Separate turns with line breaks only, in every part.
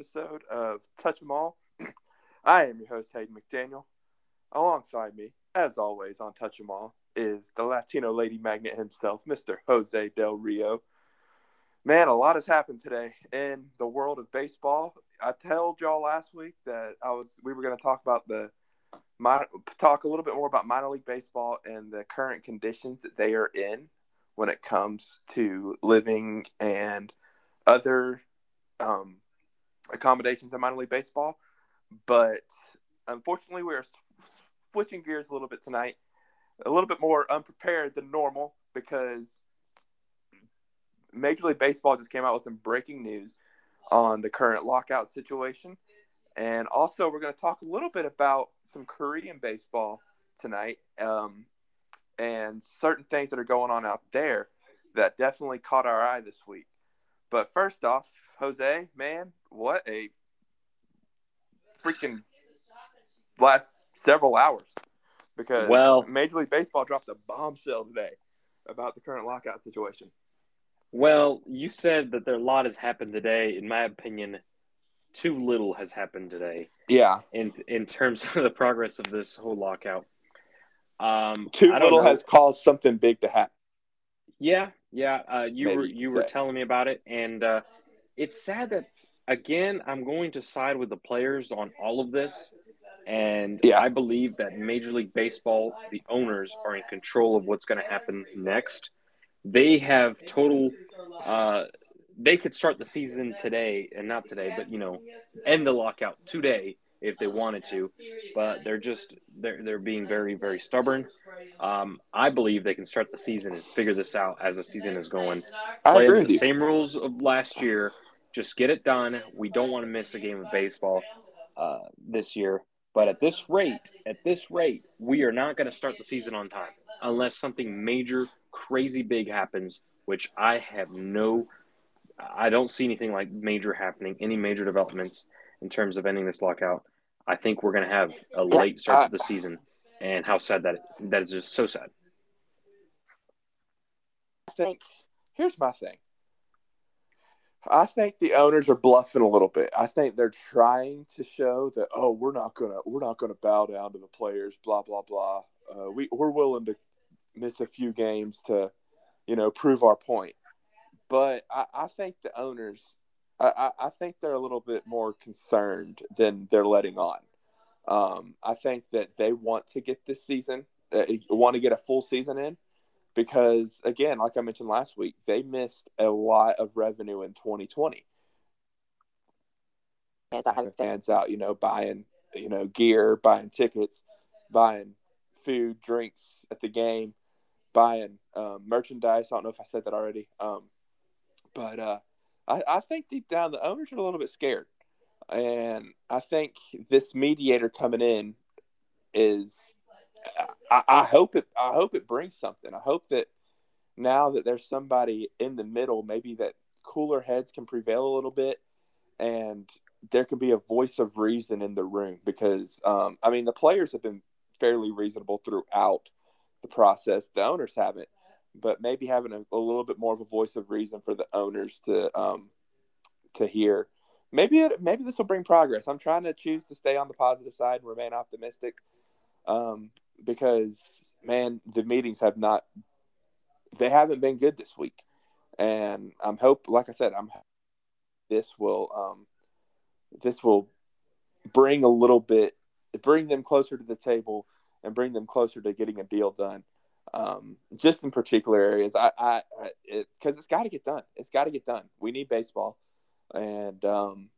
episode of Touch 'em All. I am your host, Hayden McDaniel. Alongside me, as always, on Touch 'em All is the Latino lady magnet himself, Mr. Jose Del Rio. Man, a lot has happened today in the world of baseball. I told y'all last week that I was we were going to talk about the talk a little bit more about minor league baseball and the current conditions that they are in when it comes to living and other um, accommodations in minor league baseball. But unfortunately, we're switching gears a little bit tonight, a little bit more unprepared than normal because Major League Baseball just came out with some breaking news on the current lockout situation. And also, we're going to talk a little bit about some Korean baseball tonight um, and certain things that are going on out there that definitely caught our eye this week. But first off, Jose, man, what a freaking last several hours because
well,
Major League Baseball dropped a bombshell today about the current lockout situation.
Well, you said that there a lot has happened today. In my opinion, too little has happened today.
Yeah.
In in terms of the progress of this whole lockout. Um,
too little has caused something big to happen.
Yeah, yeah. Uh, you Maybe were you, you were telling me about it, and uh, it's sad that again I'm going to side with the players on all of this, and yeah. I believe that Major League Baseball, the owners, are in control of what's going to happen next. They have total. Uh, they could start the season today, and not today, but you know, end the lockout today if they wanted to, but they're just they're they're being very very stubborn. Um, I believe they can start the season and figure this out as the season is going. Play the same rules of last year. Just get it done. We don't want to miss a game of baseball uh, this year. But at this rate, at this rate, we are not going to start the season on time unless something major, crazy big happens, which I have no. I don't see anything like major happening, any major developments in terms of ending this lockout. I think we're going to have a late start to the season, and how sad that that is just so sad.
I think here's my thing. I think the owners are bluffing a little bit. I think they're trying to show that oh, we're not gonna we're not gonna bow down to the players. Blah blah blah. Uh, we we're willing to miss a few games to, you know, prove our point. But I, I think the owners I, I think they're a little bit more concerned than they're letting on. Um, I think that they want to get this season, uh, want to get a full season in, because again, like I mentioned last week, they missed a lot of revenue in 2020. As I have fans out, you know, buying, you know, gear, buying tickets, buying food, drinks at the game, buying um, merchandise. I don't know if I said that already. Um, but uh, I, I think deep down the owners are a little bit scared. And I think this mediator coming in is I, I hope it I hope it brings something. I hope that now that there's somebody in the middle, maybe that cooler heads can prevail a little bit and there can be a voice of reason in the room because um, I mean the players have been fairly reasonable throughout the process. The owners haven't but maybe having a, a, little bit more of a voice of reason for the owners to um, to hear. Maybe it, maybe this will bring progress. I'm trying to choose to stay on the positive side and remain optimistic, um, because man, the meetings have not they haven't been good this week, and I'm hope like I said, I'm this will um, this will bring a little bit bring them closer to the table and bring them closer to getting a deal done um, just in particular areas. I, I, because it, it's got to get done. It's got to get done. We need baseball, and um,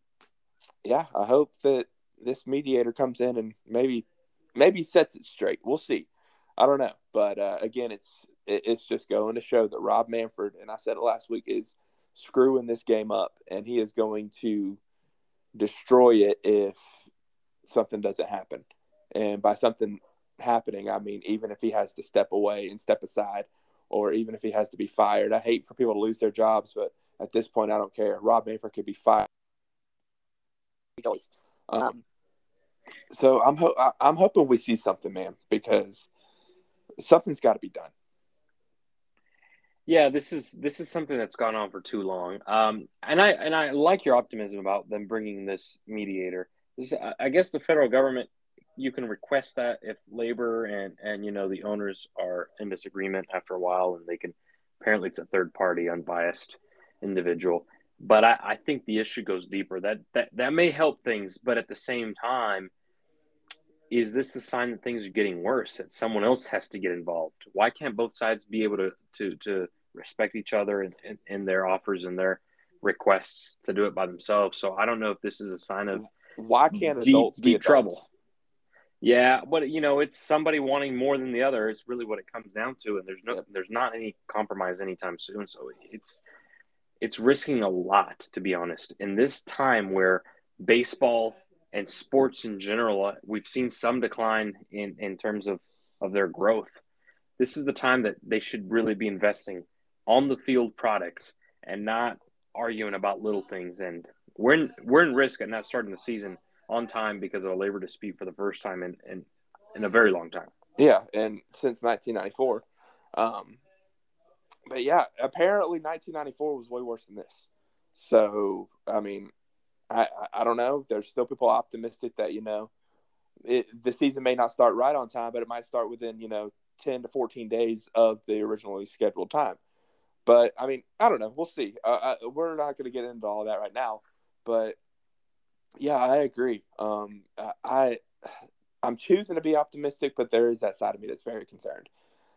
yeah, I hope that this mediator comes in and maybe, maybe sets it straight. We'll see. I don't know, but uh, again, it's it, it's just going to show that Rob Manfred, and I said it last week, is screwing this game up, and he is going to destroy it if something doesn't happen. And by something happening. I mean, even if he has to step away and step aside, or even if he has to be fired. I hate for people to lose their jobs, but at this point, I don't care. Rob Manfred could be fired. Um, so I'm ho- I'm hoping we see something, man, because something's got to be done.
Yeah, this is this is something that's gone on for too long. Um, and I and I like your optimism about them bringing this mediator. This, I guess the federal government you can request that if labor and and you know the owners are in disagreement after a while, and they can apparently it's a third party, unbiased individual. But I, I think the issue goes deeper. That that that may help things, but at the same time, is this a sign that things are getting worse? That someone else has to get involved? Why can't both sides be able to to to respect each other and in, in, in their offers and their requests to do it by themselves? So I don't know if this is a sign of
why can't deep, adults deep
trouble. Yeah, but you know, it's somebody wanting more than the other. Is really what it comes down to, and there's no, yep. there's not any compromise anytime soon. So it's, it's risking a lot, to be honest. In this time where baseball and sports in general, uh, we've seen some decline in in terms of of their growth. This is the time that they should really be investing on the field products and not arguing about little things. And we're in, we're in risk at not starting the season on time because of a labor dispute for the first time in, in, in a very long time.
Yeah, and since 1994. Um, but yeah, apparently 1994 was way worse than this. So, I mean, I, I don't know. There's still people optimistic that, you know, it, the season may not start right on time, but it might start within, you know, 10 to 14 days of the originally scheduled time. But I mean, I don't know. We'll see. Uh, I, we're not going to get into all that right now. But yeah, I agree. Um, I I'm choosing to be optimistic, but there is that side of me that's very concerned.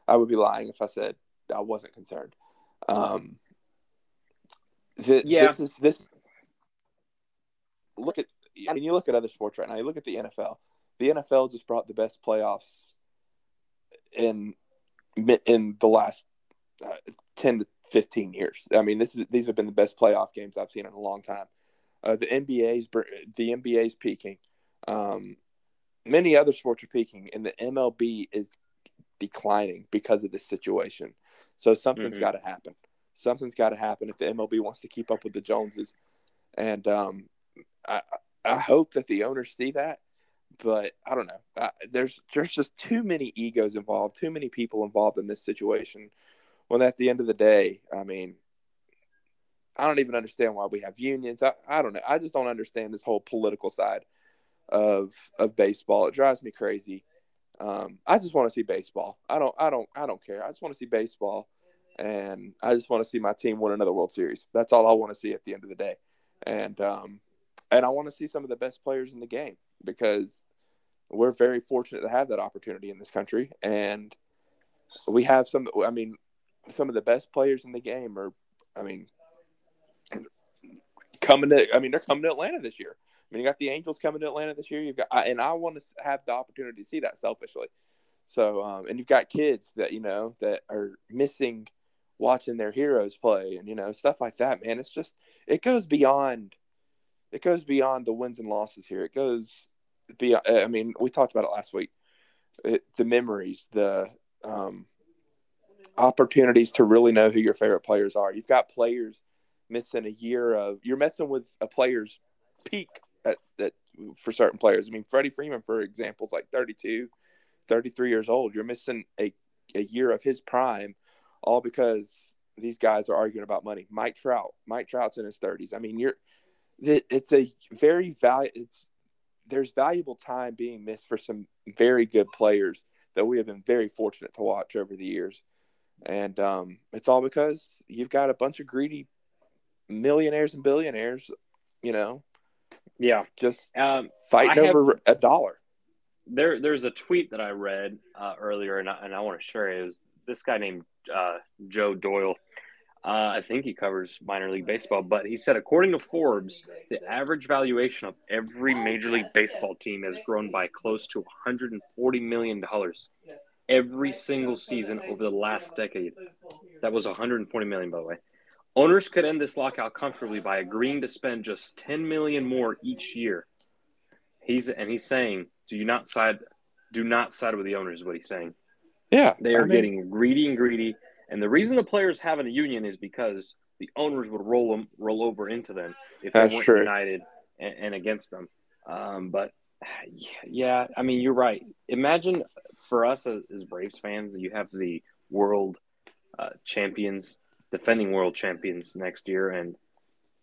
I would be lying if I said I wasn't concerned. Um, th- yeah. This is this. Look at I mean, you look at other sports right now. You look at the NFL. The NFL just brought the best playoffs in in the last uh, ten to fifteen years. I mean, this is these have been the best playoff games I've seen in a long time. Uh, the NBA's the NBA's peaking. Um, many other sports are peaking, and the MLB is declining because of this situation. So something's mm-hmm. got to happen. Something's got to happen if the MLB wants to keep up with the Joneses. And um, I, I hope that the owners see that, but I don't know. I, there's there's just too many egos involved, too many people involved in this situation. When at the end of the day, I mean, I don't even understand why we have unions. I, I don't know. I just don't understand this whole political side of of baseball. It drives me crazy. Um, I just want to see baseball. I don't I don't I don't care. I just want to see baseball and I just want to see my team win another World Series. That's all I want to see at the end of the day. And um and I want to see some of the best players in the game because we're very fortunate to have that opportunity in this country and we have some I mean some of the best players in the game are I mean coming to. I mean, they're coming to Atlanta this year. I mean, you got the Angels coming to Atlanta this year. You've got, and I want to have the opportunity to see that selfishly. So, um, and you've got kids that you know that are missing watching their heroes play, and you know stuff like that. Man, it's just it goes beyond. It goes beyond the wins and losses here. It goes beyond. I mean, we talked about it last week. It, the memories, the um, opportunities to really know who your favorite players are. You've got players missing a year of you're messing with a player's peak at, at for certain players. I mean, Freddie Freeman, for example, is like 32, 33 years old. You're missing a, a year of his prime all because these guys are arguing about money. Mike Trout, Mike Trout's in his 30s. I mean, you're it's a very value it's there's valuable time being missed for some very good players that we have been very fortunate to watch over the years. And um, it's all because you've got a bunch of greedy millionaires and billionaires, you know,
yeah,
just um, fighting over have, a dollar.
There, there's a tweet that I read uh, earlier, and I, and I want to share it. It was this guy named uh, Joe Doyle. Uh, I think he covers minor league baseball, but he said, according to Forbes, the average valuation of every Major League Baseball team has grown by close to 140 million dollars every single season over the last decade. That was 140 million, by the way. Owners could end this lockout comfortably by agreeing to spend just 10 million more each year. He's and he's saying, do you not side do not side with the owners is what he's saying.
Yeah.
They are I mean, getting greedy and greedy. And the reason the players have a union is because the owners would roll them roll over into them if they weren't true. united and, and, against them. Um, but yeah, I mean you're right. Imagine for us as, as Braves fans, you have the world uh, champions defending world champions next year, and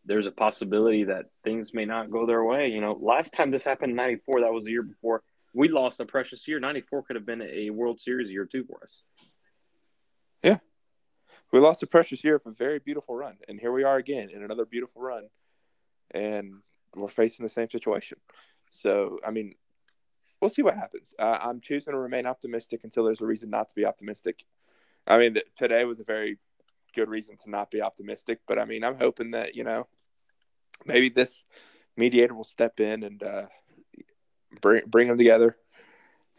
there's a possibility that things may not go their way. You know, last time this happened in '94, that was the year before we lost a precious year. '94 could have been a World Series year too for us.
Yeah, we lost a precious year of a very beautiful run, and here we are again in another beautiful run, and we're facing the same situation. So, I mean, we'll see what happens. Uh, I'm choosing to remain optimistic until there's a reason not to be optimistic. I mean, th- today was a very good reason to not be optimistic, but I mean, I'm hoping that you know maybe this mediator will step in and uh, bring bring them together.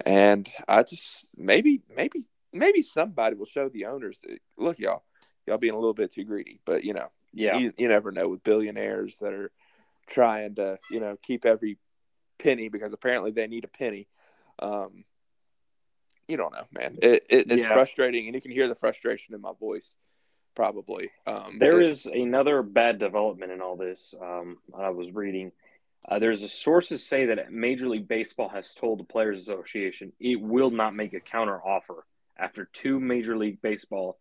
And I just maybe maybe maybe somebody will show the owners that look, y'all, y'all being a little bit too greedy. But you know,
yeah,
you, you never know with billionaires that are trying to you know keep every penny because apparently they need a penny. Um, you don't know, man. It, it it's yeah. frustrating, and you can hear the frustration in my voice. Probably. Um,
there it, is another bad development in all this. Um, I was reading. Uh, there's a sources say that Major League Baseball has told the Players Association it will not make a counter offer after two Major League Baseball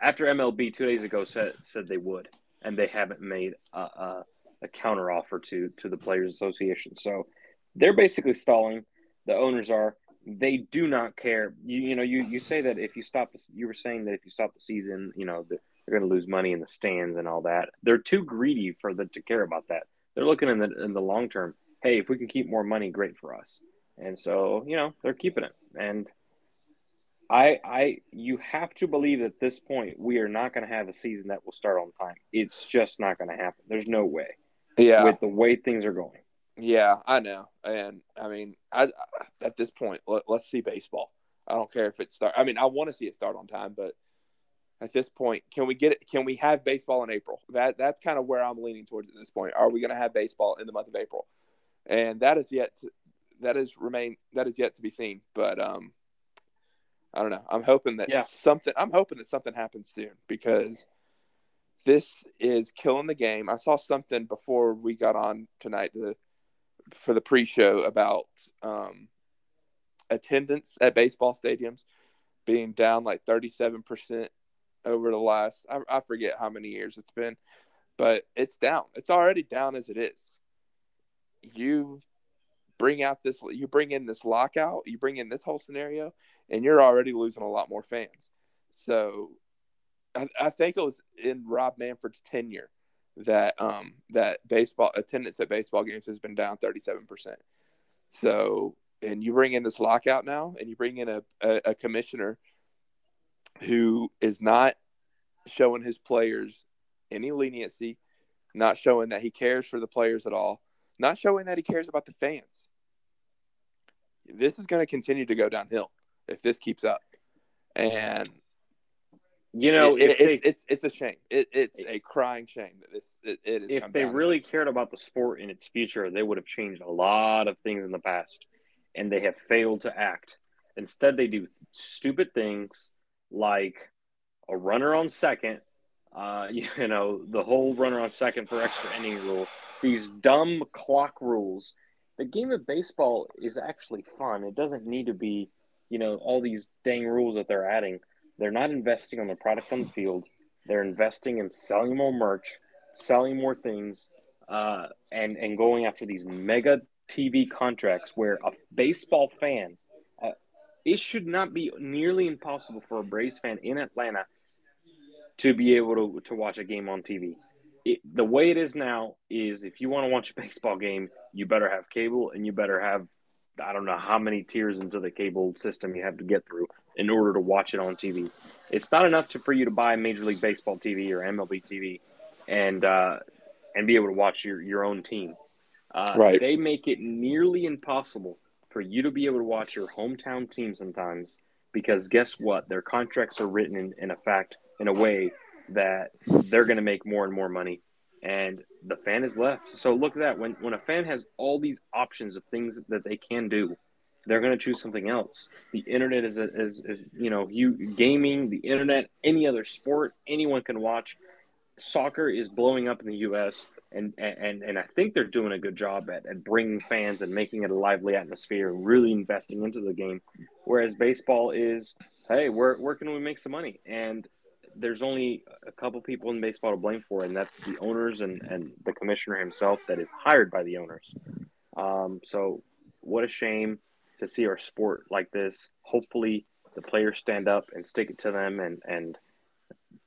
after MLB two days ago said said they would, and they haven't made a, a, a counter offer to to the Players Association. So they're basically stalling. The owners are. They do not care. You you know you you say that if you stop you were saying that if you stop the season, you know the, they're going to lose money in the stands and all that. They're too greedy for them to care about that. They're looking in the in the long term. Hey, if we can keep more money, great for us. And so you know they're keeping it. And I I you have to believe at this point we are not going to have a season that will start on time. It's just not going to happen. There's no way.
Yeah.
With the way things are going.
Yeah, I know, and I mean, I, at this point, let, us see baseball. I don't care if it start. I mean, I want to see it start on time, but at this point, can we get it? Can we have baseball in April? That that's kind of where I'm leaning towards at this point. Are we going to have baseball in the month of April? And that is yet to that is remain that is yet to be seen. But um, I don't know. I'm hoping that yeah. something. I'm hoping that something happens soon because this is killing the game. I saw something before we got on tonight to for the pre-show about um, attendance at baseball stadiums being down like 37% over the last I, I, forget how many years it's been but it's down it's already down as it is you bring out this you bring in this lockout you bring in this whole scenario and you're already losing a lot more fans so i, I think it was in rob manfred's tenure that um that baseball attendance at baseball games has been down 37%. So and you bring in this lockout now and you bring in a, a, a commissioner who is not showing his players any leniency, not showing that he cares for the players at all, not showing that he cares about the fans. This is going to continue to go downhill if this keeps up. And
you know,
it, it, they, it's, it's it's a shame. It, it's a crying shame that this it, it is.
If they really cared about the sport and its future, they would have changed a lot of things in the past, and they have failed to act. Instead, they do stupid things like a runner on second. Uh, you know, the whole runner on second for extra inning rule. These dumb clock rules. The game of baseball is actually fun. It doesn't need to be, you know, all these dang rules that they're adding they're not investing on the product on the field. They're investing in selling more merch, selling more things, uh, and and going after these mega TV contracts where a baseball fan, uh, it should not be nearly impossible for a Braves fan in Atlanta to be able to to watch a game on TV. It, the way it is now is if you want to watch a baseball game, you better have cable and you better have I don't know how many tiers into the cable system you have to get through in order to watch it on TV. It's not enough to, for you to buy Major League Baseball TV or MLB TV and uh, and be able to watch your, your own team. Uh, right. They make it nearly impossible for you to be able to watch your hometown team sometimes because guess what? Their contracts are written in, in a fact in a way that they're going to make more and more money and the fan is left. So look at that. When when a fan has all these options of things that they can do, they're going to choose something else. The internet is, is, is you know, you gaming, the internet, any other sport, anyone can watch. Soccer is blowing up in the U.S. and and and I think they're doing a good job at, at bringing fans and making it a lively atmosphere, really investing into the game. Whereas baseball is, hey, where where can we make some money? And there's only a couple people in baseball to blame for, and that's the owners and, and the commissioner himself that is hired by the owners. Um, so, what a shame to see our sport like this. Hopefully, the players stand up and stick it to them, and and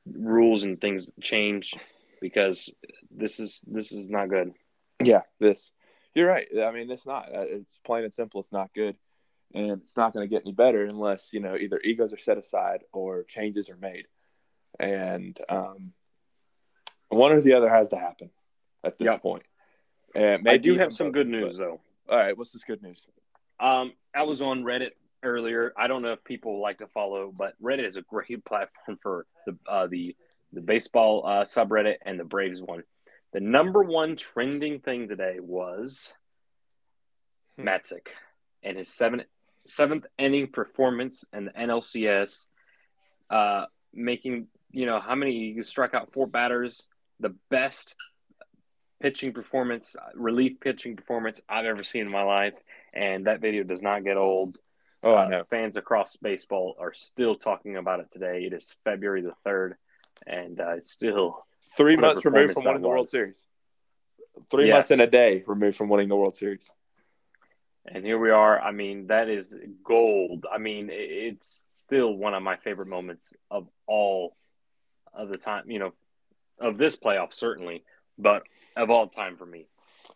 rules and things change because this is this is not good.
Yeah, this you're right. I mean, it's not. Uh, it's plain and simple. It's not good, and it's not going to get any better unless you know either egos are set aside or changes are made, and um, one or the other has to happen at this yep. point.
And I do have some good news, but, though.
All right, what's this good news?
Um, I was on Reddit earlier. I don't know if people like to follow, but Reddit is a great platform for the uh, the the baseball uh, subreddit and the Braves one. The number one trending thing today was hmm. Matzek and his seventh seventh inning performance in the NLCS, uh, making you know how many you struck out four batters, the best pitching performance, relief pitching performance I've ever seen in my life, and that video does not get old.
Oh, I uh, know.
Uh, fans across baseball are still talking about it today. It is February the third, and uh, it's still
three months removed from winning the World Series. Three yes. months in a day removed from winning the World Series.
And here we are. I mean, that is gold. I mean, it's still one of my favorite moments of all of the time, you know, of this playoff, certainly, but of all time for me.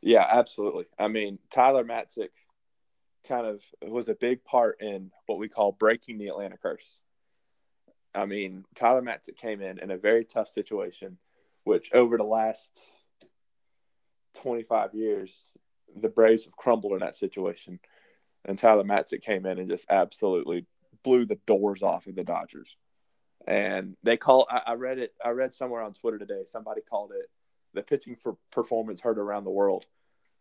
Yeah, absolutely. I mean, Tyler Matzek kind of was a big part in what we call breaking the Atlanta curse. I mean, Tyler Matzek came in in a very tough situation, which over the last 25 years, the Braves have crumbled in that situation. And Tyler Matzek came in and just absolutely blew the doors off of the Dodgers. And they call I, I read it I read somewhere on Twitter today, somebody called it the pitching for performance heard around the world.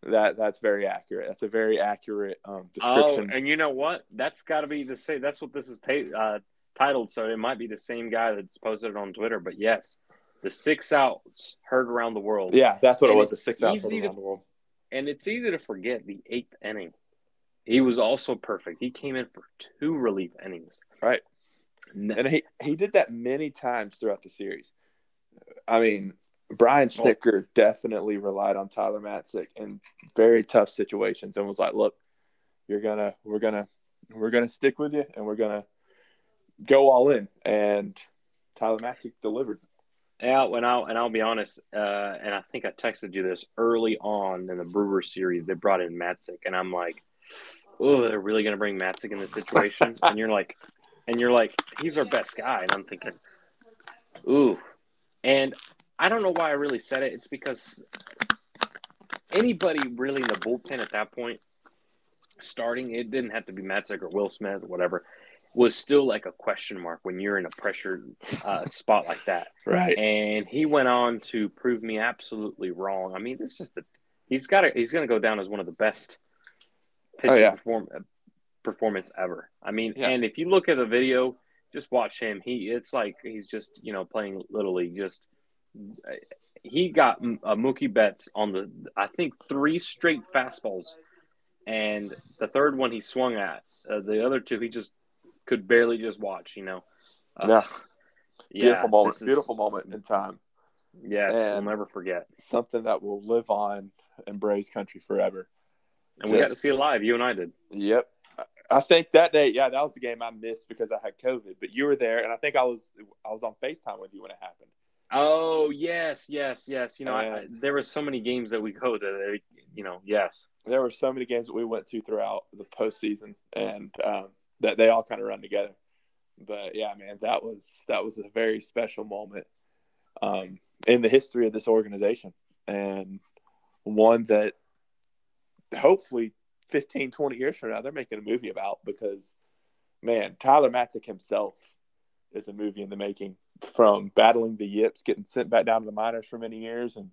That that's very accurate. That's a very accurate um, description.
Oh, and you know what? That's got to be the same. That's what this is ta- uh, titled. So it might be the same guy that's posted it on Twitter. But yes, the six outs heard around the world.
Yeah, that's what and it was. The six outs heard around to, the world.
And it's easy to forget the eighth inning. He was also perfect. He came in for two relief innings.
Right. And he, he did that many times throughout the series. I mean, Brian Snitker definitely relied on Tyler Matzek in very tough situations and was like, "Look, you're gonna, we're gonna, we're gonna stick with you, and we're gonna go all in." And Tyler Matzek delivered.
Yeah, when I'll and I'll be honest, uh, and I think I texted you this early on in the Brewer series. They brought in Matzek, and I'm like, "Oh, they're really gonna bring Matzek in this situation?" and you're like, and you're like, "He's our best guy," and I'm thinking, "Ooh," and I don't know why I really said it. It's because anybody really in the bullpen at that point, starting, it didn't have to be Matzek or Will Smith or whatever was still like a question mark when you're in a pressured uh, spot like that.
Right.
And he went on to prove me absolutely wrong. I mean, it's just that he's got to, he's going to go down as one of the best pitching oh, yeah. perform, performance ever. I mean, yeah. and if you look at the video, just watch him. He, it's like he's just, you know, playing little league. Just, he got a Mookie Betts on the, I think, three straight fastballs. And the third one he swung at. Uh, the other two, he just could barely just watch. You know.
Uh, yeah. Beautiful yeah, moment. Is, beautiful moment in time.
Yes, and we'll never forget.
Something that will live on in Braves country forever.
And just, we got to see it live. You and I did.
Yep. I think that day, yeah, that was the game I missed because I had COVID. But you were there, and I think I was I was on Facetime with you when it happened.
Oh yes, yes, yes. You know, I, there were so many games that we go to. You know, yes.
There were so many games that we went to throughout the postseason, and um, that they all kind of run together. But yeah, man, that was that was a very special moment um, in the history of this organization, and one that hopefully 15, 20 years from now they're making a movie about because man, Tyler Matzek himself is a movie in the making from battling the yips, getting sent back down to the minors for many years, and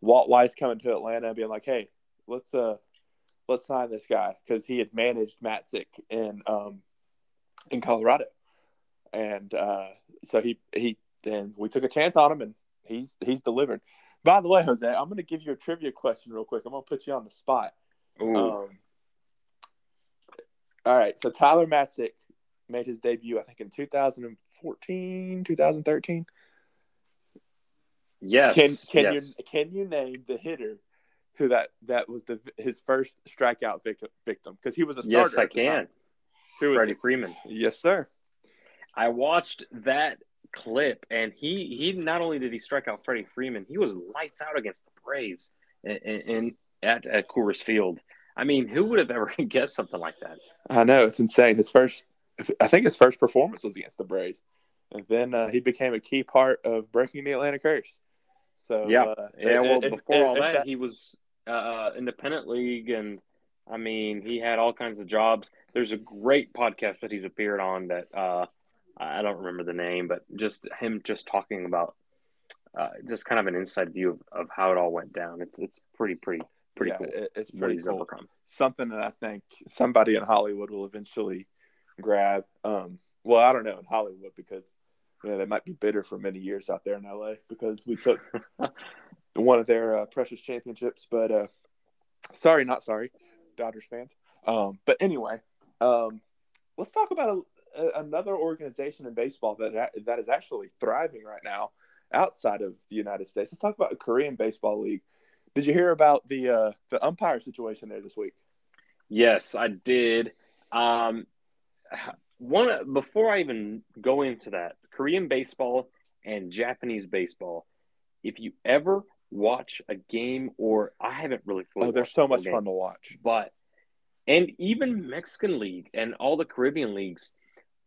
Walt Weiss coming to Atlanta and being like, "Hey, let's uh let's sign this guy because he had managed Matzek in um, in Colorado, and uh, so he he then we took a chance on him, and he's he's delivered. By the way, Jose, I'm going to give you a trivia question real quick. I'm going to put you on the spot. Um, all right, so Tyler Matzek made his debut, I think, in 2014, 2013.
Yes.
Can can
yes.
you can you name the hitter who that that was the his first strikeout victim because he was a starter.
Yes, I can.
Who
Freddie Freeman.
Yes, sir.
I watched that clip, and he he not only did he strike out Freddie Freeman, he was lights out against the Braves in, in at at Coors Field. I mean, who would have ever guessed something like that?
I know it's insane. His first, I think his first performance was against the Braves, and then uh, he became a key part of breaking the Atlanta curse. So
yeah,
uh,
yeah. Well, before all that, that, he was uh, independent league, and I mean, he had all kinds of jobs. There's a great podcast that he's appeared on that uh, I don't remember the name, but just him just talking about uh, just kind of an inside view of, of how it all went down. It's it's pretty pretty pretty
yeah,
cool.
It, it's pretty cool. Something that I think somebody in Hollywood will eventually grab. Um, well, I don't know in Hollywood because you know they might be bitter for many years out there in LA because we took one of their uh, precious championships. But uh, sorry, not sorry, Dodgers fans. Um, but anyway, um, let's talk about a, a, another organization in baseball that that is actually thriving right now outside of the United States. Let's talk about the Korean Baseball League. Did you hear about the uh, the umpire situation there this week?
Yes, I did. Um, one before I even go into that, Korean baseball and Japanese baseball. If you ever watch a game, or I haven't really fully.
Oh, they're so much game, fun to watch.
But and even Mexican league and all the Caribbean leagues.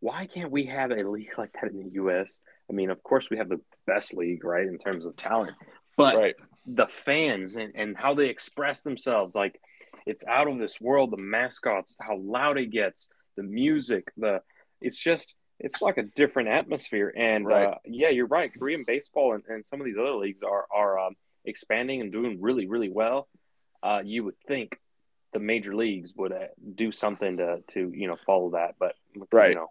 Why can't we have a league like that in the U.S.? I mean, of course, we have the best league, right, in terms of talent, but
right.
The fans and, and how they express themselves, like it's out of this world. The mascots, how loud it gets, the music, the it's just it's like a different atmosphere. And right. uh, yeah, you're right. Korean baseball and, and some of these other leagues are are um, expanding and doing really really well. Uh, you would think the major leagues would uh, do something to to you know follow that, but
right.
you know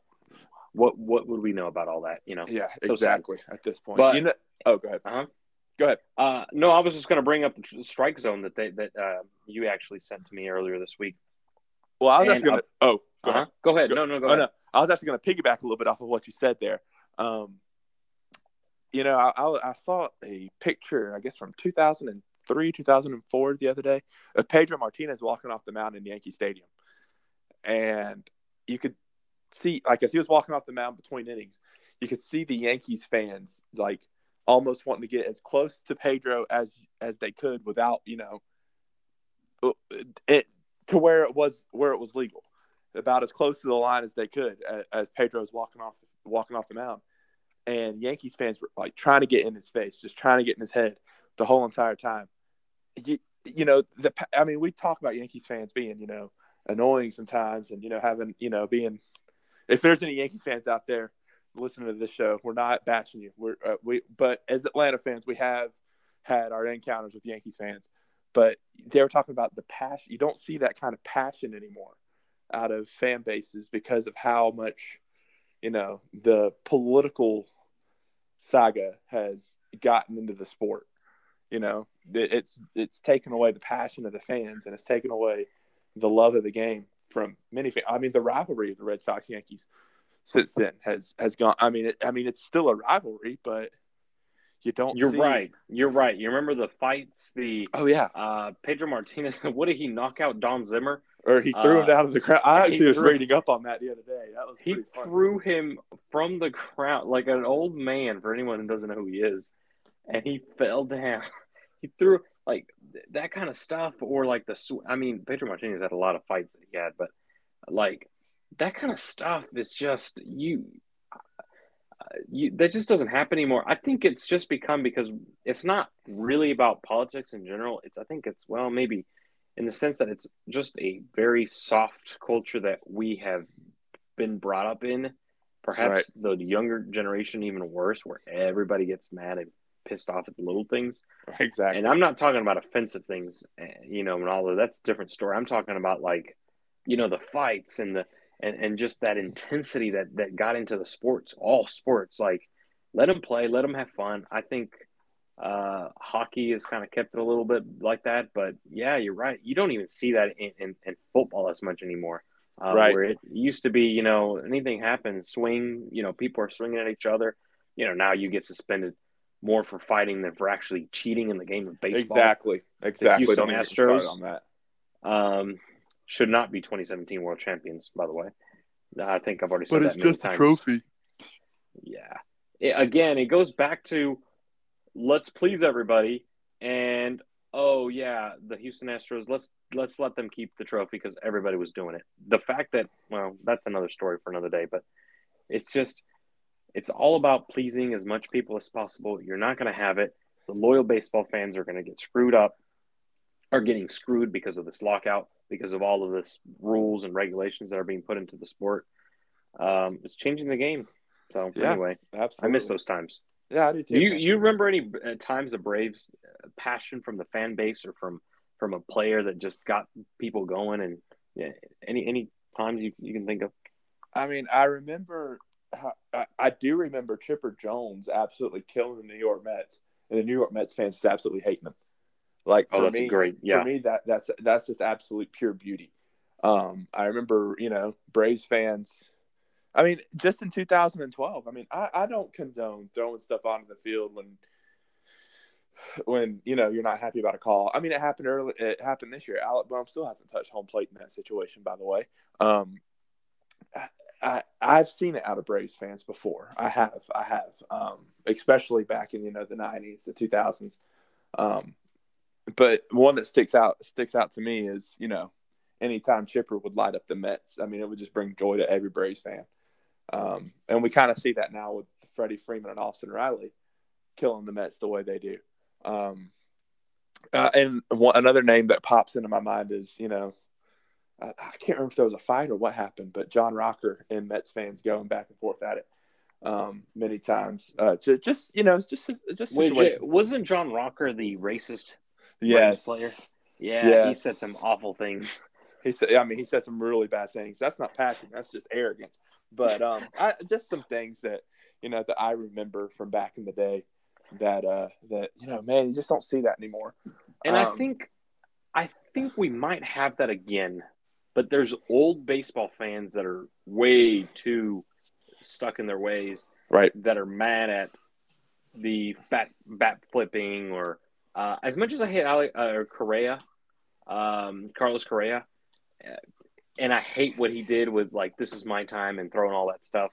what what would we know about all that? You know,
yeah, so exactly. Sad. At this point, but, you know, oh, go ahead.
Uh-huh.
Go ahead.
Uh, no, I was just going to bring up the strike zone that they that uh, you actually sent to me earlier this week.
Well, I was actually going to. Oh,
go uh-huh. ahead. Go ahead. Go, no, no, go oh, ahead. No.
I was actually going to piggyback a little bit off of what you said there. Um, you know, I, I, I, saw a picture, I guess, from 2003, 2004 the other day of Pedro Martinez walking off the mound in Yankee Stadium. And you could see, like, as he was walking off the mound between innings, you could see the Yankees fans, like, almost wanting to get as close to Pedro as as they could without, you know, uh, it to where it was where it was legal about as close to the line as they could as, as Pedro's walking off walking off the mound. And Yankees fans were like trying to get in his face, just trying to get in his head the whole entire time. You, you know, the I mean, we talk about Yankees fans being, you know, annoying sometimes, and you know, having, you know, being. If there's any Yankees fans out there listening to this show, we're not bashing you. We're uh, we, but as Atlanta fans, we have had our encounters with Yankees fans. But they were talking about the passion. You don't see that kind of passion anymore out of fan bases because of how much you know the political saga has gotten into the sport you know it's it's taken away the passion of the fans and it's taken away the love of the game from many fans. I mean the rivalry of the Red Sox Yankees since then has has gone I mean it, I mean it's still a rivalry but you don't
You're
see...
right. You're right. You remember the fights the
Oh yeah.
Uh Pedro Martinez what did he knock out Don Zimmer?
or he threw uh, him down to the ground. I actually was reading up on that the other day. That was
he threw him from the ground like an old man. For anyone who doesn't know who he is, and he fell down. He threw like that kind of stuff, or like the. I mean, Pedro Martinez had a lot of fights that he had, but like that kind of stuff is just you. You, that just doesn't happen anymore. I think it's just become because it's not really about politics in general. It's I think it's well maybe in the sense that it's just a very soft culture that we have been brought up in. Perhaps right. the younger generation even worse, where everybody gets mad and pissed off at the little things.
Exactly.
And I'm not talking about offensive things, eh, you know, and all of that's a different story. I'm talking about like, you know, the fights and the and, and just that intensity that that got into the sports, all sports. Like, let them play, let them have fun. I think uh, hockey has kind of kept it a little bit like that, but yeah, you're right. You don't even see that in, in, in football as much anymore. Uh, right. Where it used to be, you know, anything happens, swing, you know, people are swinging at each other. You know, now you get suspended more for fighting than for actually cheating in the game of baseball.
Exactly. Exactly. Don't Astros on that.
Um, should not be 2017 world champions, by the way. I think I've already said
but
that.
But it's just
times.
a trophy.
Yeah. It, again, it goes back to let's please everybody, and oh yeah, the Houston Astros. Let's let's let them keep the trophy because everybody was doing it. The fact that well, that's another story for another day. But it's just it's all about pleasing as much people as possible. You're not going to have it. The loyal baseball fans are going to get screwed up, are getting screwed because of this lockout, because of all of this rules and regulations that are being put into the sport. Um, it's changing the game. So yeah, anyway, absolutely. I miss those times.
Yeah, I do too.
Do you you remember any uh, times the Braves uh, passion from the fan base or from from a player that just got people going and yeah, any any times you, you can think of?
I mean, I remember I, I do remember Chipper Jones absolutely killing the New York Mets, and the New York Mets fans just absolutely hating him. Like oh, for me,
great. Yeah.
For me, that that's that's just absolute pure beauty. Um, I remember, you know, Braves fans I mean, just in 2012. I mean, I, I don't condone throwing stuff onto the field when when you know you're not happy about a call. I mean, it happened early. It happened this year. Alec Bohm still hasn't touched home plate in that situation, by the way. Um, I, I have seen it out of Braves fans before. I have, I have, um, especially back in you know the '90s, the 2000s. Um, but one that sticks out sticks out to me is you know anytime Chipper would light up the Mets. I mean, it would just bring joy to every Braves fan. Um, and we kind of see that now with Freddie Freeman and Austin Riley killing the Mets the way they do. Um, uh, and one, another name that pops into my mind is, you know, I, I, can't remember if there was a fight or what happened, but John Rocker and Mets fans going back and forth at it um, many times. Uh, to just you know, it's just just
Wait, wasn't John Rocker the racist
yes.
player? Yeah, yes. he said some awful things.
He said, I mean, he said some really bad things. That's not passion. That's just arrogance. But um, I, just some things that you know that I remember from back in the day that uh that you know, man, you just don't see that anymore.
And um, I think, I think we might have that again. But there's old baseball fans that are way too stuck in their ways,
right?
That are mad at the bat bat flipping or uh, as much as I hate Ale, uh, Correa, um, Carlos Correa, and I hate what he did with like this is my time and throwing all that stuff.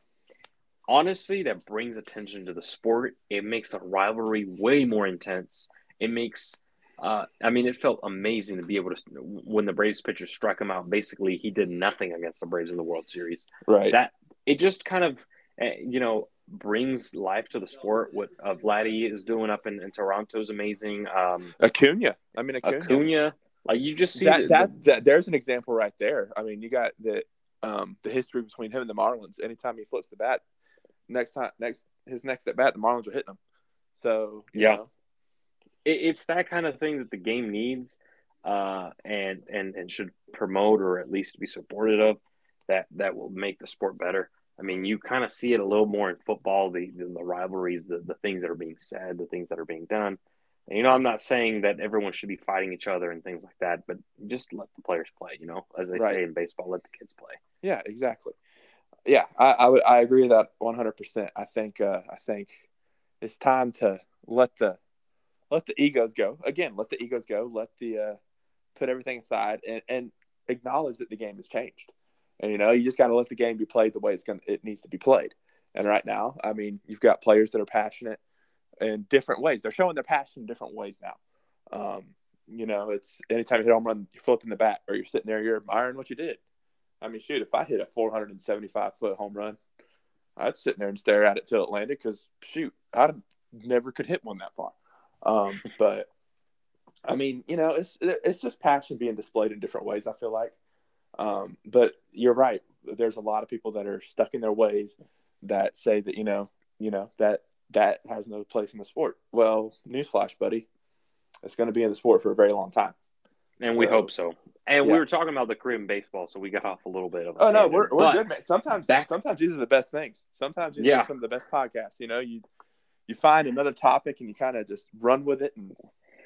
Honestly, that brings attention to the sport. It makes the rivalry way more intense. It makes uh, I mean, it felt amazing to be able to when the Braves pitcher struck him out. Basically, he did nothing against the Braves in the World Series.
Right.
That it just kind of, eh, you know, brings life to the sport. What uh, Vladdy is doing up in, in Toronto is amazing. Um,
Acuna, I mean Acuna.
Acuna like you just see
that, the, that, that there's an example right there. I mean, you got the um the history between him and the Marlins. Anytime he flips the bat, next time next his next at bat, the Marlins are hitting him. So
yeah, it, it's that kind of thing that the game needs, uh, and and and should promote or at least be supportive of. That that will make the sport better. I mean, you kind of see it a little more in football, the, the, the rivalries, the the things that are being said, the things that are being done. And, you know, I'm not saying that everyone should be fighting each other and things like that, but just let the players play. You know, as they right. say in baseball, let the kids play.
Yeah, exactly. Yeah, I, I would I agree with that 100. percent I think uh, I think it's time to let the let the egos go again. Let the egos go. Let the uh, put everything aside and, and acknowledge that the game has changed. And you know, you just got to let the game be played the way it's going it needs to be played. And right now, I mean, you've got players that are passionate in different ways. They're showing their passion in different ways now. Um, you know, it's anytime you hit a home run, you're flipping the bat or you're sitting there, you're admiring what you did. I mean, shoot, if I hit a 475 foot home run, I'd sit there and stare at it till it landed because shoot, I never could hit one that far. Um, but I mean, you know, it's it's just passion being displayed in different ways. I feel like, um, but you're right. There's a lot of people that are stuck in their ways that say that you know, you know that that has no place in the sport. Well, newsflash, buddy, it's going to be in the sport for a very long time.
And so, we hope so. And yeah. we were talking about the Caribbean baseball, so we got off a little bit of.
oh no, we're, we're good, man. Sometimes, back, sometimes these are the best things. Sometimes these yeah. are some of the best podcasts. You know, you you find another topic and you kind of just run with it. And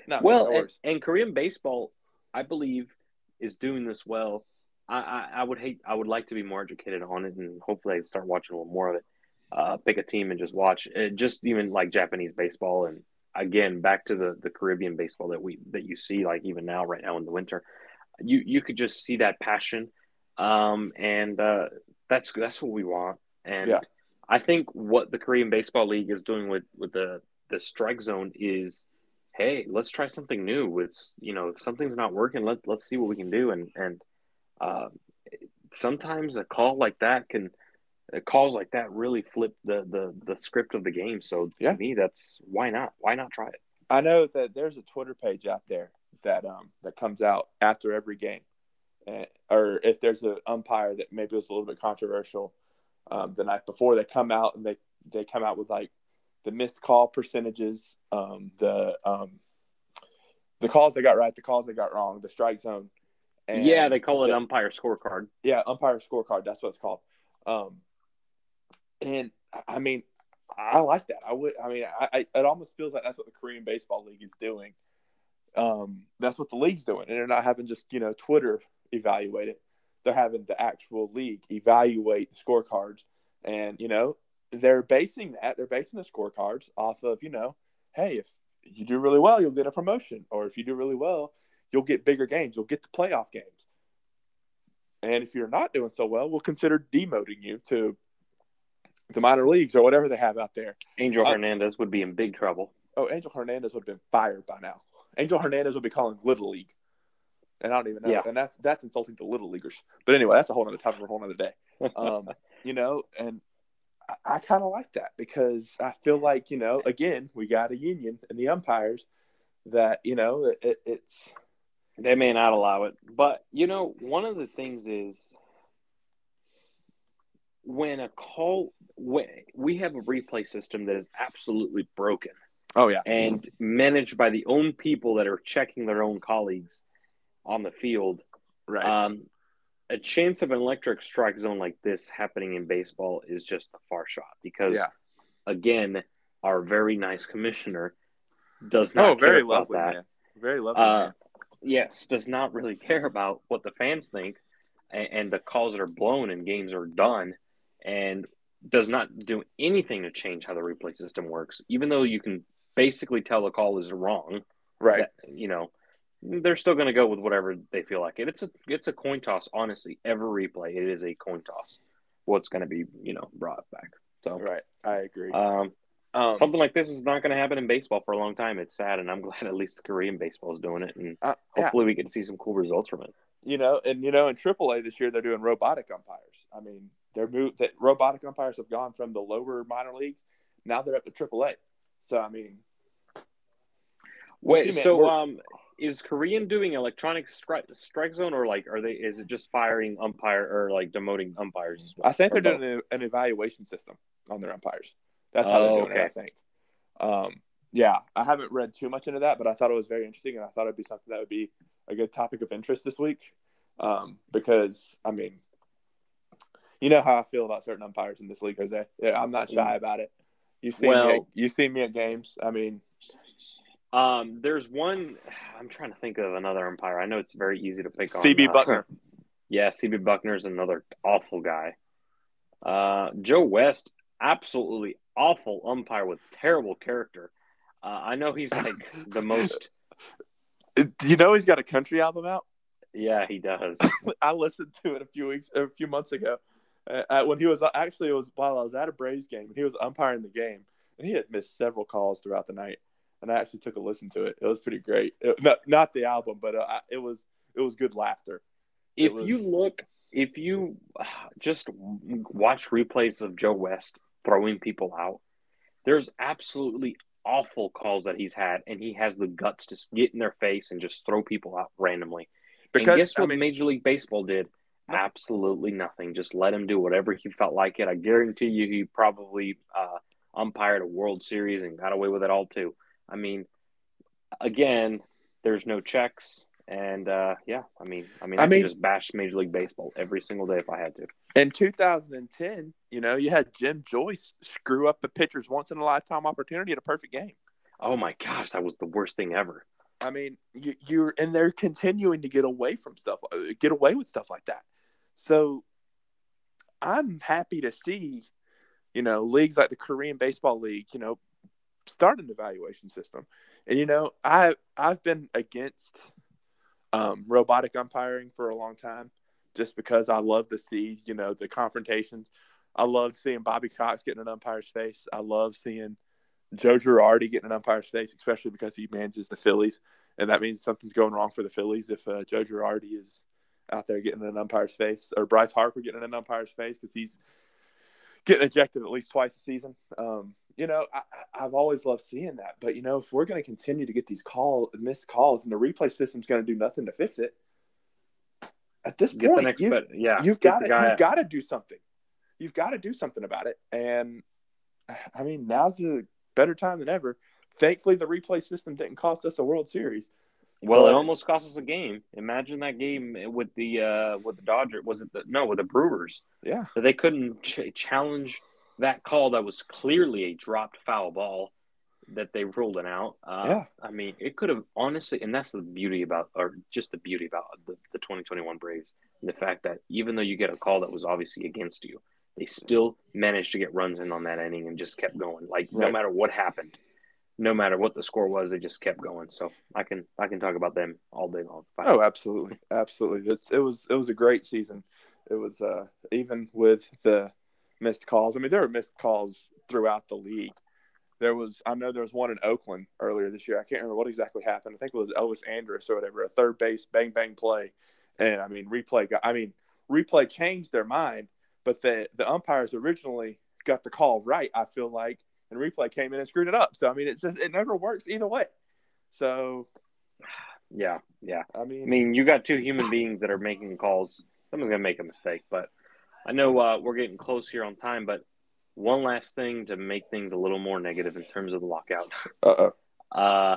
no, well, and, and Korean baseball, I believe, is doing this well. I, I would hate. I would like to be more educated on it, and hopefully, I start watching a little more of it. Uh, pick a team and just watch. It, just even like Japanese baseball, and again, back to the the Caribbean baseball that we that you see, like even now, right now in the winter, you you could just see that passion, um, and uh, that's that's what we want. And yeah. I think what the Korean Baseball League is doing with with the the strike zone is hey, let's try something new. It's you know, if something's not working, let let's see what we can do. And and uh, sometimes a call like that can calls like that really flip the the the script of the game. So yeah. to me, that's why not? Why not try it?
I know that there's a Twitter page out there that um that comes out after every game, and, or if there's an umpire that maybe was a little bit controversial um, the night before, they come out and they they come out with like the missed call percentages, um, the um, the calls they got right, the calls they got wrong, the strike zone.
And yeah, they call it the, umpire scorecard.
Yeah, umpire scorecard. That's what it's called. Um, and I mean, I like that. I would. I mean, I, I, it almost feels like that's what the Korean Baseball League is doing. Um, that's what the league's doing, and they're not having just you know Twitter evaluate it. They're having the actual league evaluate the scorecards, and you know they're basing that they're basing the scorecards off of you know hey if you do really well you'll get a promotion or if you do really well you'll get bigger games. You'll get the playoff games. And if you're not doing so well we'll consider demoting you to the minor leagues or whatever they have out there.
Angel uh, hernandez would be in big trouble.
Oh angel hernandez would have been fired by now. Angel hernandez would be calling little league. And i don't even know. Yeah. and that's that's insulting to little leaguers. But anyway that's a whole other topic for a whole other day. Um, you know and I, kind of like that because I feel like you know, again, we got a union and the umpires that you know it, it's
they may not allow it, but you know, one of the things is when a call we have a replay system that is absolutely broken.
Oh yeah,
and managed by the own people that are checking their own colleagues on the field.
Right.
Um, a chance of an electric strike zone like this happening in baseball is just a far shot because, yeah. again, our very nice commissioner does not. Oh, very lovely that. man.
Very lovely uh, man.
Yes, does not really care about what the fans think, and, and the calls that are blown and games are done, and does not do anything to change how the replay system works. Even though you can basically tell the call is wrong,
right?
That, you know, they're still going to go with whatever they feel like it. It's a it's a coin toss. Honestly, every replay it is a coin toss. What's going to be you know brought back? So
right, I agree.
Um, um, something like this is not going to happen in baseball for a long time. It's sad, and I'm glad at least Korean baseball is doing it, and uh, hopefully yeah. we to see some cool results from it.
You know, and you know, in AAA this year they're doing robotic umpires. I mean, they're moved that robotic umpires have gone from the lower minor leagues. Now they're up to AAA. So I mean,
wait. So um, is Korean doing electronic strike, strike zone or like are they is it just firing umpire or like demoting umpires?
Well? I think they're doing an, evaluation system on their umpires. That's how oh, they're doing okay. it. I think. Um, yeah, I haven't read too much into that, but I thought it was very interesting, and I thought it'd be something that would be a good topic of interest this week. Um, because I mean, you know how I feel about certain umpires in this league, Jose. Yeah, I'm not shy about it. You see well, me, at, you see me at games. I mean,
um, there's one. I'm trying to think of another umpire. I know it's very easy to pick
on. CB uh, Bucknor.
Yeah, CB Bucknor is another awful guy. Uh, Joe West, absolutely awful umpire with terrible character. Uh, I know he's like the most.
Do you know he's got a country album out?
Yeah, he does.
I listened to it a few weeks, a few months ago, uh, when he was actually it was while I was at a Braves game and he was umpiring the game, and he had missed several calls throughout the night and I actually took a listen to it. It was pretty great. It, not, not the album, but uh, it was it was good laughter.
If
was...
you look, if you uh, just watch replays of Joe West throwing people out, there's absolutely awful calls that he's had, and he has the guts to get in their face and just throw people out randomly. Because and guess what I mean, Major League Baseball did? Absolutely nothing. Just let him do whatever he felt like it. I guarantee you, he probably uh, umpired a World Series and got away with it all too. I mean, again, there's no checks. And uh, yeah, I mean, I mean, I, I mean, just bash Major League Baseball every single day if I had to.
In 2010, you know, you had Jim Joyce screw up the pitcher's once in a lifetime opportunity at a perfect game.
Oh my gosh, that was the worst thing ever.
I mean, you, you're and they're continuing to get away from stuff, uh, get away with stuff like that. So I'm happy to see, you know, leagues like the Korean Baseball League, you know, start an evaluation system. And you know, I I've been against um, robotic umpiring for a long time, just because I love to see, you know, the confrontations. I love seeing Bobby Cox getting an umpire's face. I love seeing Joe Girardi getting an umpire's face, especially because he manages the Phillies, and that means something's going wrong for the Phillies if uh, Joe Girardi is out there getting an umpire's face, or Bryce Harper getting an umpire's face because he's getting ejected at least twice a season. Um, you know, I, have always loved seeing that. But you know, if we're going to continue to get these call missed calls, and the replay system's going to do nothing to fix it, at this get point, you, yeah, you've got to you've got to do something. You've got to do something about it. And I mean, now's the better time than ever. Thankfully, the replay system didn't cost us a World Series.
Well, but, it almost cost us a game. Imagine that game with the uh, with the Dodgers. Was it the no with the Brewers?
Yeah,
they couldn't ch- challenge that call that was clearly a dropped foul ball that they ruled it out. Uh, yeah, I mean, it could have honestly, and that's the beauty about, or just the beauty about the, the 2021 Braves, the fact that even though you get a call that was obviously against you, they still managed to get runs in on that inning and just kept going. Like right. no matter what happened, no matter what the score was, they just kept going. So I can I can talk about them all day long.
Oh, absolutely, absolutely. It's, it was it was a great season. It was uh, even with the missed calls. I mean, there were missed calls throughout the league. There was I know there was one in Oakland earlier this year. I can't remember what exactly happened. I think it was Elvis Andrus or whatever, a third base bang bang play, and I mean replay. Got, I mean replay changed their mind, but the the umpires originally got the call right. I feel like and replay came in and screwed it up. So I mean, it's just it never works either way. So
yeah, yeah. I mean, I mean, you got two human beings that are making calls. Someone's gonna make a mistake, but I know uh, we're getting close here on time. But one last thing to make things a little more negative in terms of the lockout. Uh-oh. Uh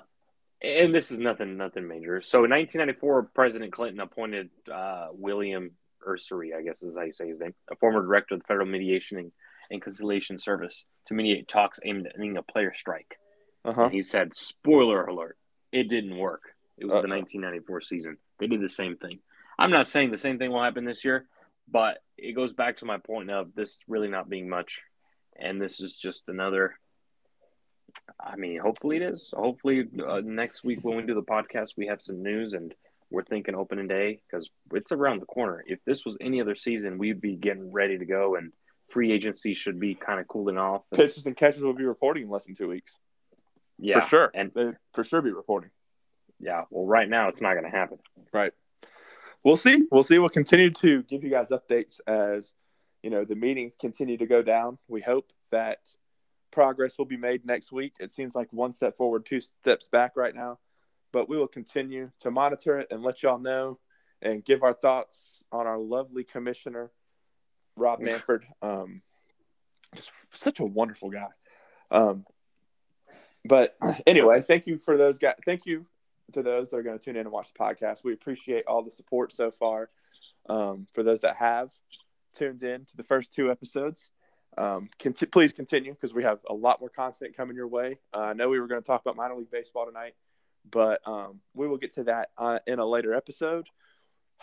and this is nothing, nothing major. So in 1994, President Clinton appointed uh, William Usery, I guess is how you say his name, a former director of the Federal Mediation and and Conciliation Service to mediate talks aimed at ending a player strike. Uh-huh. he said, spoiler alert, it didn't work. It was Uh-oh. the 1994 season. They did the same thing. I'm not saying the same thing will happen this year, but it goes back to my point of this really not being much. And this is just another. I mean, hopefully it is. Hopefully uh, next week when we do the podcast, we have some news and we're thinking opening day because it's around the corner. If this was any other season, we'd be getting ready to go and free agency should be kind of cooling off.
Pitchers and catchers will be reporting in less than two weeks. Yeah, for sure, and they for sure be reporting.
Yeah, well, right now it's not going to happen.
Right. We'll see. We'll see. We'll continue to give you guys updates as you know the meetings continue to go down. We hope that progress will be made next week. It seems like one step forward, two steps back right now, but we will continue to monitor it and let y'all know and give our thoughts on our lovely commissioner Rob Manfred. Um, just such a wonderful guy. Um, but anyway, thank you for those guys. Thank you to those that are going to tune in and watch the podcast. We appreciate all the support so far. Um, for those that have tuned in to the first two episodes, um, cont- please continue because we have a lot more content coming your way. Uh, I know we were going to talk about minor league baseball tonight, but um, we will get to that uh, in a later episode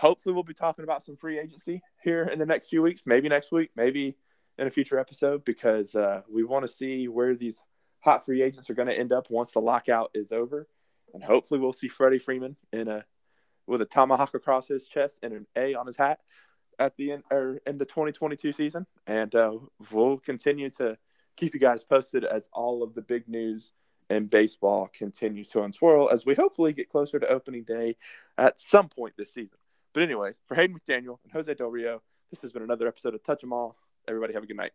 hopefully we'll be talking about some free agency here in the next few weeks, maybe next week, maybe in a future episode, because uh, we want to see where these hot free agents are going to end up once the lockout is over, and hopefully we'll see Freddie Freeman in a with a tomahawk across his chest and an A on his hat at the end or in the 2022 season, and uh, we'll continue to keep you guys posted as all of the big news in baseball continues to unswirl as we hopefully get closer to opening day at some point this season. But anyways, for Hayden McDaniel and Jose Del Rio, this has been another episode of Touch 'em All. Everybody have a good night.